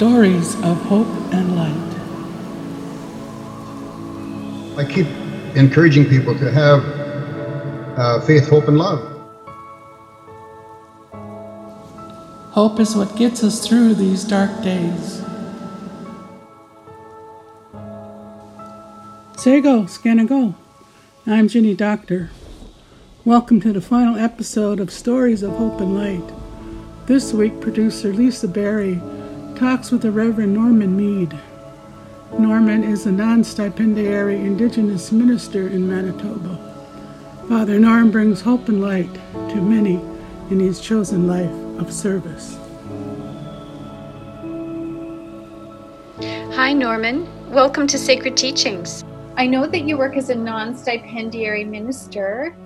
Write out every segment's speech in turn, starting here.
Stories of Hope and Light. I keep encouraging people to have uh, faith, hope, and love. Hope is what gets us through these dark days. Say go, scan and go. I'm Ginny Doctor. Welcome to the final episode of Stories of Hope and Light. This week, producer Lisa Barry talks with the Reverend Norman Meade. Norman is a non stipendiary Indigenous minister in Manitoba. Father Norm brings hope and light to many in his chosen life of service. Hi, Norman. Welcome to Sacred Teachings. I know that you work as a non stipendiary minister,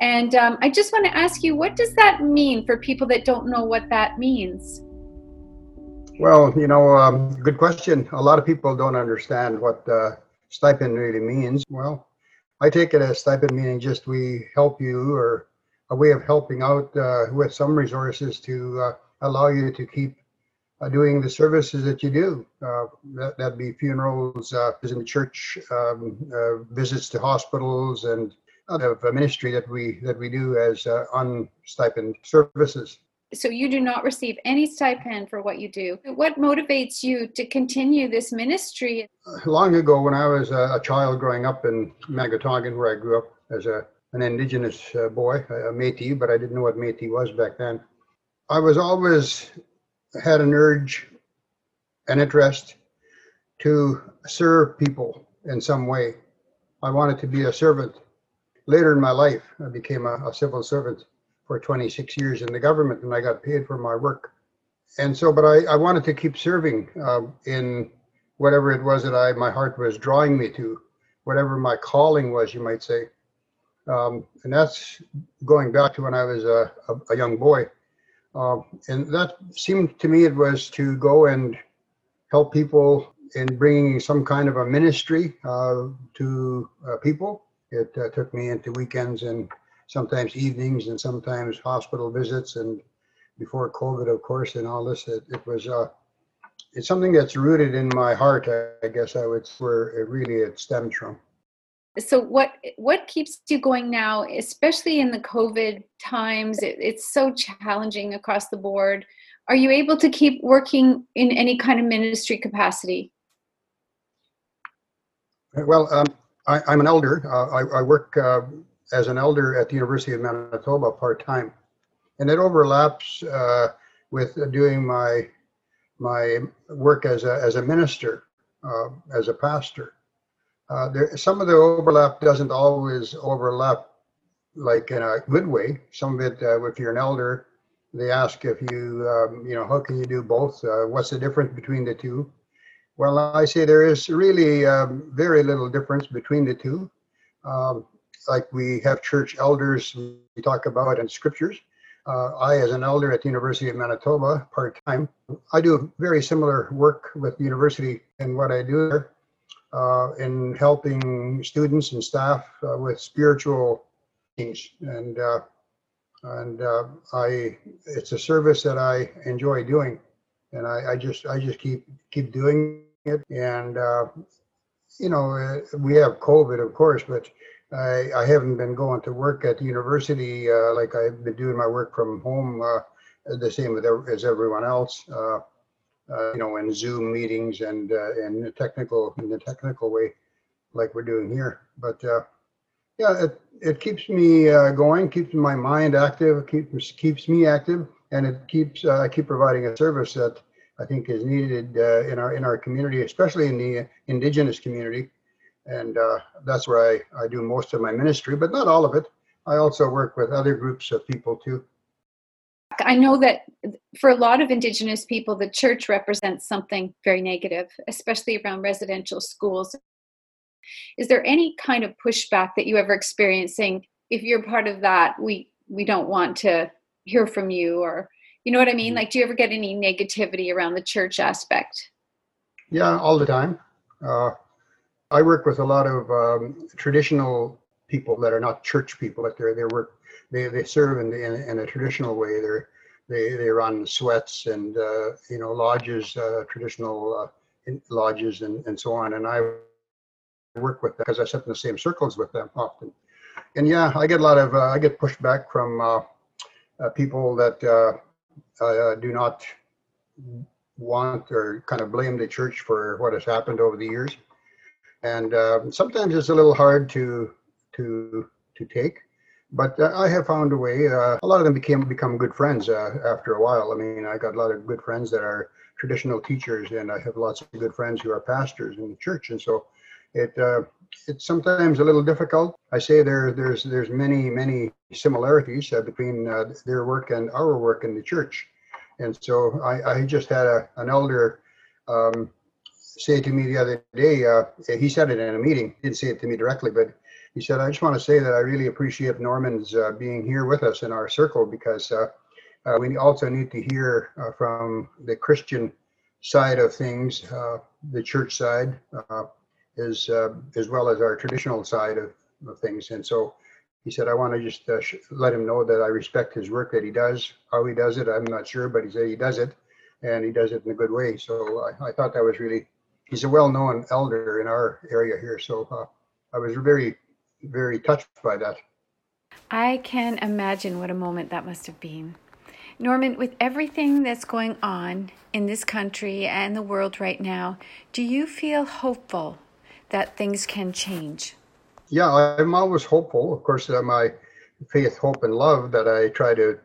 and um, I just want to ask you what does that mean for people that don't know what that means? Well, you know, um, good question. A lot of people don't understand what uh, stipend really means. Well, I take it as stipend meaning just we help you or a way of helping out uh, with some resources to uh, allow you to keep uh, doing the services that you do. Uh, that, that'd be funerals, uh, visiting church, um, uh, visits to hospitals, and of ministry that we that we do as on stipend services so you do not receive any stipend for what you do. What motivates you to continue this ministry? Long ago, when I was a, child growing up in Manigotagan, where I grew up as a an indigenous uh, boy, a Métis, but I didn't know what Métis was back then. I was always had an urge, an interest to serve people in some way. I wanted to be a servant. Later in my life, I became a, a civil servant for 26 years in the government and I got paid for my work. And so, but I, I wanted to keep serving uh, in whatever it was that I, my heart was drawing me to, whatever my calling was, you might say. Um, and that's going back to when I was a, a, a young boy. Uh, and that seemed to me it was to go and help people in bringing some kind of a ministry uh, to uh, people. It uh, took me into weekends and sometimes evenings and sometimes hospital visits and before COVID, of course, and all this, it, it was, uh, it's something that's rooted in my heart, I, I guess I would, where it really it stems from. So what what keeps you going now, especially in the COVID times? It, it's so challenging across the board. Are you able to keep working in any kind of ministry capacity? Well, um, I, am an elder. Uh, I, I, work uh, as an elder at the University of Manitoba part time, and it overlaps uh, with doing my my work as a as a minister, uh, as a pastor. Uh, there, some of the overlap doesn't always overlap like in a good way. Some of it, uh, if you're an elder, they ask if you, um, you know, how can you do both? Uh, what's the difference between the two? Well, I say there is really um, very little difference between the two. Um, like we have church elders we talk about in scriptures. Uh, I, as an elder at the University of Manitoba, part time, I do very similar work with the university and what I do there uh, in helping students and staff uh, with spiritual things. And uh, and uh, I, it's a service that I enjoy doing, and I, I just I just keep keep doing it. And uh, you know, we have COVID, of course, but I, I haven't been going to work at the university uh, like I've been doing my work from home, uh, the same as everyone else. Uh, uh, you know, in Zoom meetings and uh, in the technical in the technical way, like we're doing here. But uh, yeah, it it keeps me going, keeps my mind active, keeps keeps me active, and it keeps I keep providing a service that I think is needed in our in our community, especially in the indigenous community and uh, that's where I, I do most of my ministry, but not all of it. I also work with other groups of people too. I know that for a lot of Indigenous people, the church represents something very negative, especially around residential schools. Is there any kind of pushback that you ever experienced saying, if you're part of that, we, we don't want to hear from you? Or, you know what I mean? Mm-hmm. Like, do you ever get any negativity around the church aspect? Yeah, all the time. Uh, I work with a lot of um, traditional people that are not church people. Like they they work they they serve in, the, in, in a traditional way. They're they they run sweats and uh, you know lodges, uh, traditional uh, lodges, and and so on. And I work with them because I sit in the same circles with them often. And yeah, I get a lot of uh, I get pushed back from uh, uh, people that do not want or kind of blame the church for what has happened over the years. And um, sometimes it's a little hard to to to take but uh, I have found a way. Uh, a lot of them became become good friends uh, after a while. I mean, I got a lot of good friends that are traditional teachers, and I have lots of good friends who are pastors in the church, and so it uh, it's sometimes a little difficult. I say there there's there's many many similarities uh, between their work and our work in the church, and so I, I just had a, an elder. Um, say to me the other day, he said it in a meeting, he didn't say it to me directly, but he said, I just want to say that I really appreciate Norman's uh, being here with us in our circle because uh, uh, we also need to hear uh, from the Christian side of things, uh, the church side, uh, as, as well as our traditional side of, of, things. And so he said, I want to just let him know that I respect his work that he does. How he does it, I'm not sure, but he said he does it and he does it in a good way. So I, I thought that was really, he's a well known elder in our area here. So I was very very touched by that. I can imagine what a moment that must have been. Norman, with everything that's going on in this country and the world right now, do you feel hopeful that things can change? Yeah, I'm always hopeful. Of course, uh, my faith, hope, and love that I try to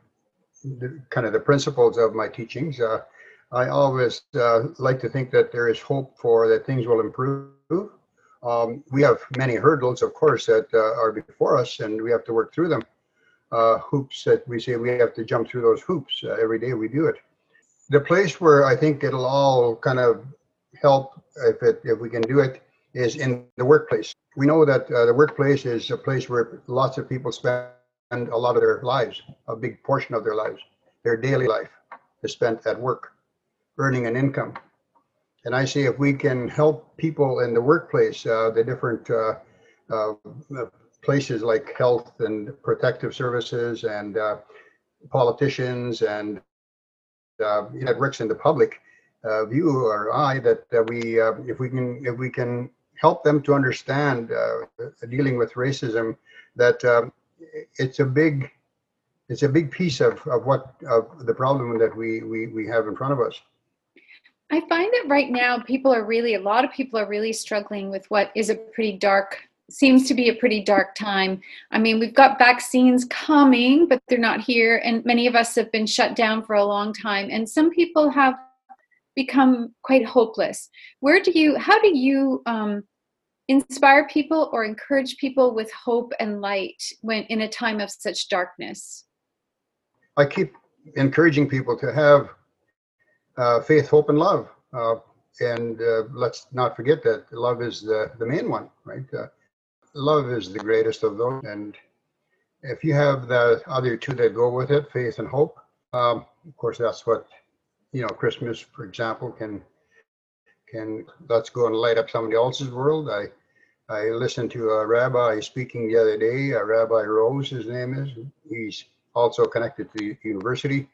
kind of the principles of my teachings. Uh, I always uh, like to think that there is hope for that things will improve um, we have many hurdles, of course, that uh, are before us, and we have to work through them. Uh, hoops that we say we have to jump through those hoops uh, every day. We do it. The place where I think it'll all kind of help if it if we can do it is in the workplace. We know that uh, the workplace is a place where lots of people spend a lot of their lives, a big portion of their lives, their daily life is spent at work, earning an income. And I say if we can help people in the workplace, uh, the different uh, uh, places like health and protective services and uh, politicians and uh, networks in the public uh, view or eye that, we, uh, if we can, if we can help them to understand dealing with racism, that um, it's a big, it's a big piece of, of what of the problem that we, we, we have in front of us. I find that right now people are really, a lot of people are really struggling with what is a pretty dark, seems to be a pretty dark time. I mean, we've got vaccines coming, but they're not here. And many of us have been shut down for a long time. And some people have become quite hopeless. Where do you, how do you, um, inspire people or encourage people with hope and light when in a time of such darkness? I keep encouraging people to have uh, faith, hope, and love. Uh, and uh, let's not forget that love is the, the main one, right? Uh, love is the greatest of those. And if you have the other two that go with it, faith and hope, um, of course, that's what, you know, Christmas, for example, can, can let's go and light up somebody else's world. I, I listened to a rabbi speaking the other day, a Rabbi Rose, his name is. He's also connected to the university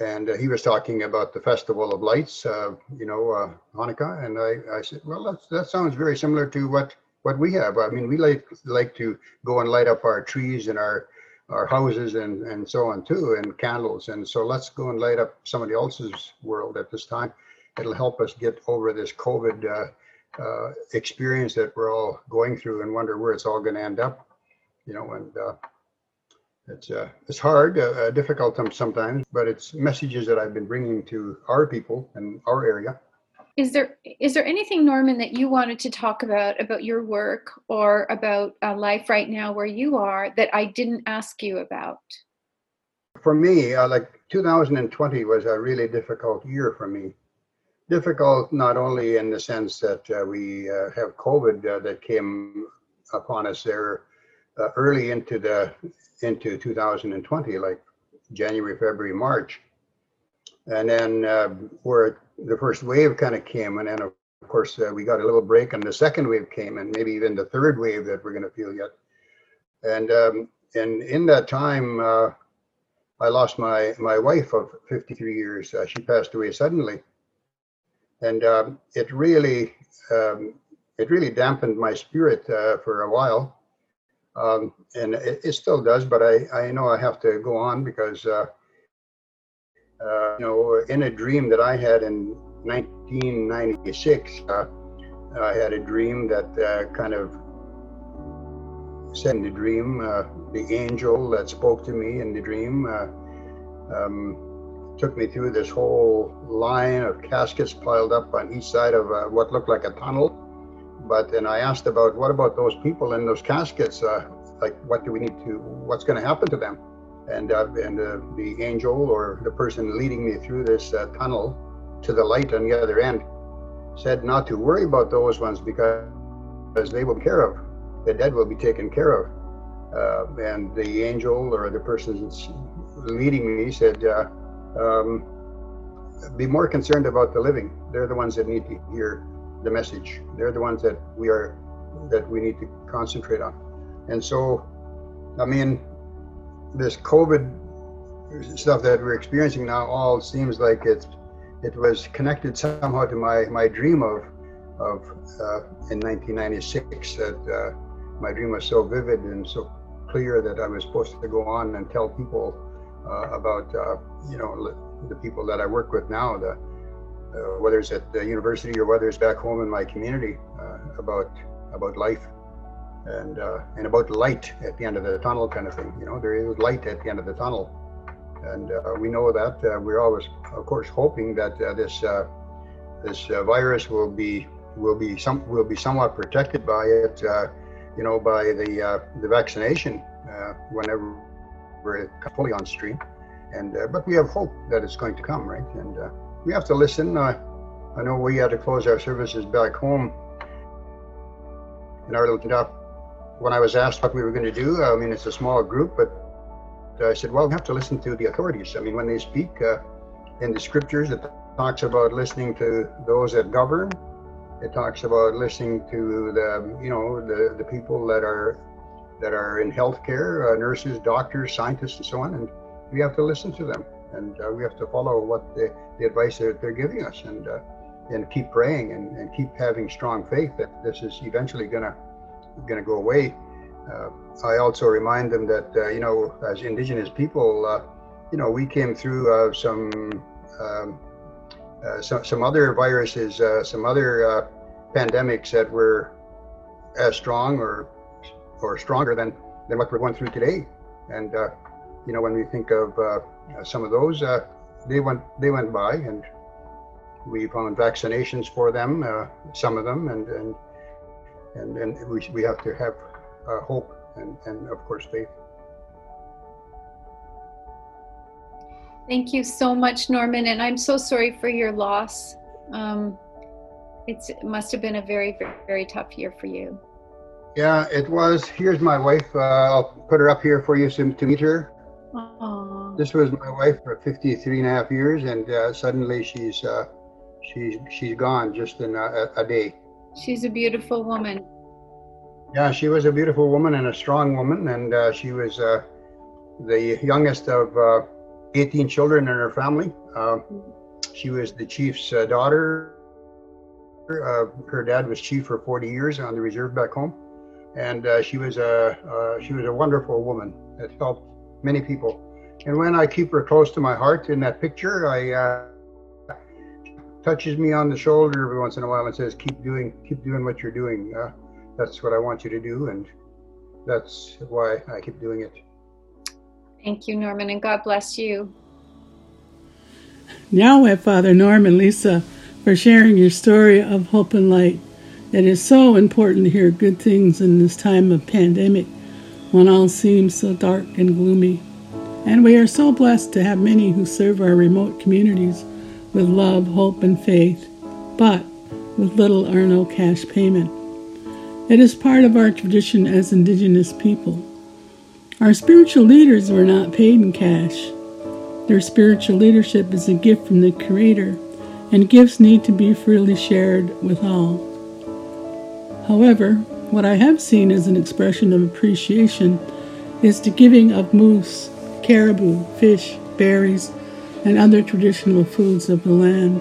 and uh, he was talking about the Festival of Lights, uh, you know, uh, Hanukkah, and I, I said, well, that's, that sounds very similar to what what we have. I mean, we like like to go and light up our trees and our our houses and and so on too, and candles, and so let's go and light up somebody else's world at this time. It'll help us get over this COVID uh, uh, experience that we're all going through and wonder where it's all going to end up, you know, and uh, it's uh, it's hard, uh, uh, difficult sometimes, but it's messages that I've been bringing to our people and our area. Is there is there anything, Norman, that you wanted to talk about about your work or about uh, life right now where you are that I didn't ask you about? For me, uh, like 2020 was a really difficult year for me. Difficult not only in the sense that uh, we have COVID that came upon us there early into the into 2020, like January, February, March. And then uh, where the first wave kind of came, and then of course uh, we got a little break, and the second wave came, and maybe even the third wave that we're going to feel yet. And um, and in that time, uh, I lost my my wife of 53 years. Uh, she passed away suddenly, and um, it really um, it really dampened my spirit uh, for a while, um, and it, it, still does. But I I know I have to go on because uh, uh you know in a dream that I had in 1996, uh, I had a dream that uh, kind of said in the dream, uh, the angel that spoke to me in the dream uh, um, took me through this whole line of caskets piled up on each side of what looked like a tunnel. But then I asked about what about those people in those caskets? Uh, like, what do we need to? What's going to happen to them? And uh, and uh, the angel or the person leading me through this tunnel to the light on the other end said not to worry about those ones because they will be care of the dead will be taken care of. Uh, and the angel or the person leading me said, uh, um, be more concerned about the living. They're the ones that need to hear the message. They're the ones that we are that we need to concentrate on. And so, I mean, this COVID stuff that we're experiencing now all seems like it's it was connected somehow to my my dream of of uh, in 1996 that uh, my dream was so vivid and so clear that I was supposed to go on and tell people uh, about, uh, you know, the people that I work with now, the, uh, whether it's at the university or whether it's back home in my community, uh, about about life and uh, and about light at the end of the tunnel, kind of thing. You know, there is light at the end of the tunnel, and uh, we know that. we're always, of course, hoping that this this virus will be will be some will be somewhat protected by it you know, by the uh, the vaccination uh, whenever we're fully on stream. And uh, but we have hope that it's going to come, right? And uh, we have to listen. Uh, I know we had to close our services back home in town. When I was asked what we were going to do, I mean, it's a small group, but I said, well, we have to listen to the authorities. I mean, when they speak uh, in the scriptures, it talks about listening to those that govern it talks about listening to the, you know, the, the people that are that are in healthcare, uh, nurses, doctors, scientists, and so on, and we have to listen to them, and uh, we have to follow what the, the advice that they're giving us, and uh, and keep praying and, and keep having strong faith that this is eventually gonna gonna go away. Uh, I also remind them that uh, you know, as Indigenous people, uh, you know, we came through some. Um, uh, some, some other viruses, uh, some other uh, pandemics that were as strong or or stronger than than what we're going through today. And uh, you know, when we think of uh, some of those, they went they went by, and we found vaccinations for them, some of them, and and and, and we, we have to have hope and, and of course faith. Thank you so much, Norman, and I'm so sorry for your loss. Um, it must have been a very, very, very tough year for you. Yeah, it was. Here's my wife. Uh, I'll put her up here for you to, to meet her. This was my wife for 53 and a half years, and uh, suddenly she's uh, she's she's gone just in a, a, day. She's a beautiful woman. Yeah, she was a beautiful woman and a strong woman, and uh, she was uh, the youngest of uh, 18 children in her family. Uh, she was the chief's uh, daughter. Uh, her dad was chief for 40 years on the reserve back home, and uh, she was a uh, she was a wonderful woman that helped many people. And when I keep her close to my heart in that picture, I uh, touches me on the shoulder every once in a while and says, "Keep doing, keep doing what you're doing. that's what I want you to do, and that's why I keep doing it." Thank you, Norman, and God bless you. Now, we have Father Norman, Lisa, for sharing your story of hope and light. It is so important to hear good things in this time of pandemic when all seems so dark and gloomy. And we are so blessed to have many who serve our remote communities with love, hope, and faith, but with little or no cash payment. It is part of our tradition as Indigenous people our spiritual leaders were not paid in cash. Their spiritual leadership is a gift from the Creator, and gifts need to be freely shared with all. However, what I have seen as an expression of appreciation is the giving of moose caribou, fish, berries, and other traditional foods of the land.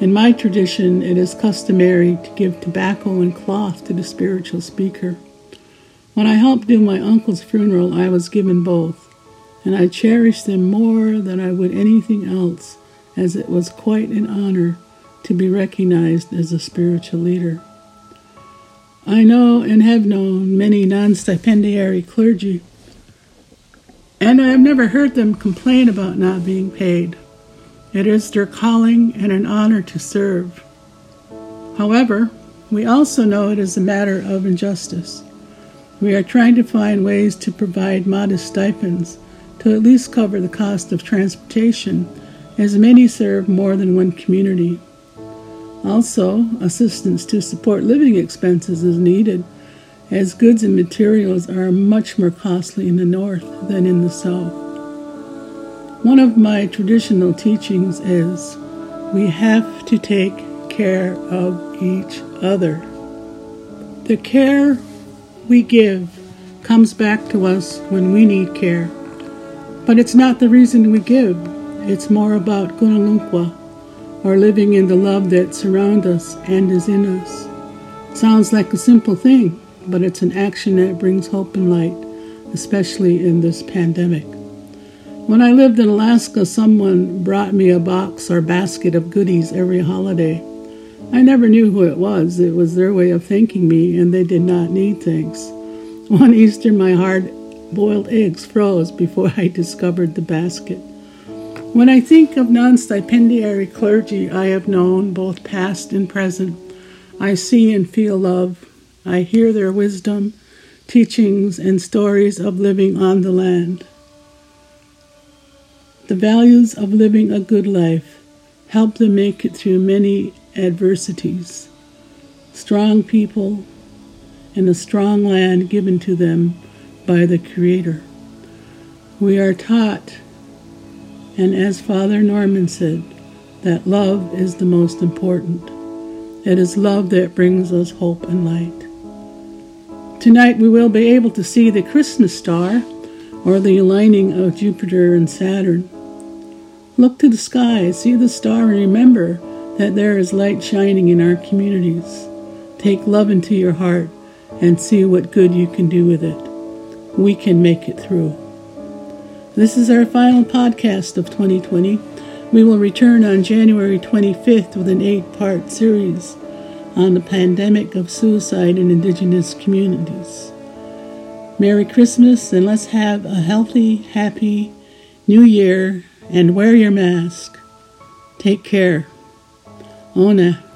In my tradition, it is customary to give tobacco and cloth to the spiritual speaker. When I helped do my uncle's funeral, I was given both, and I cherished them more than I would anything else, as it was quite an honor to be recognized as a spiritual leader. I know and have known many non stipendiary clergy, and I have never heard them complain about not being paid. It is their calling and an honor to serve. However, we also know it is a matter of injustice. We are trying to find ways to provide modest stipends to at least cover the cost of transportation, as many serve more than one community. Also, assistance to support living expenses is needed, as goods and materials are much more costly in the north than in the south. One of my traditional teachings is we have to take care of each other. The care we give comes back to us when we need care. But it's not the reason we give, it's more about Gunalunkwa or living in the love that surrounds us and is in us. Sounds like a simple thing, but it's an action that brings hope and light, especially in this pandemic. When I lived in Alaska, someone brought me a box or basket of goodies every holiday. I never knew who it was. It was their way of thanking me, and they did not need thanks. One Easter, my hard boiled eggs froze before I discovered the basket. When I think of non stipendiary clergy I have known, both past and present, I see and feel love. I hear their wisdom, teachings, and stories of living on the land. The values of living a good life help them make it through many adversities. Strong people and a strong land given to them by the Creator. We are taught and as Father Norman said, that love is the most important. It is love that brings us hope and light. Tonight we will be able to see the Christmas star, or the aligning of Jupiter and Saturn. Look to the sky, see the star, and remember that there is light shining in our communities. Take love into your heart and see what good you can do with it. We can make it through. This is our final podcast of 2020. We will return on January 25th with an eight part series on the pandemic of suicide in Indigenous communities. Merry Christmas and let's have a healthy, happy New Year and wear your mask. Take care. Ona.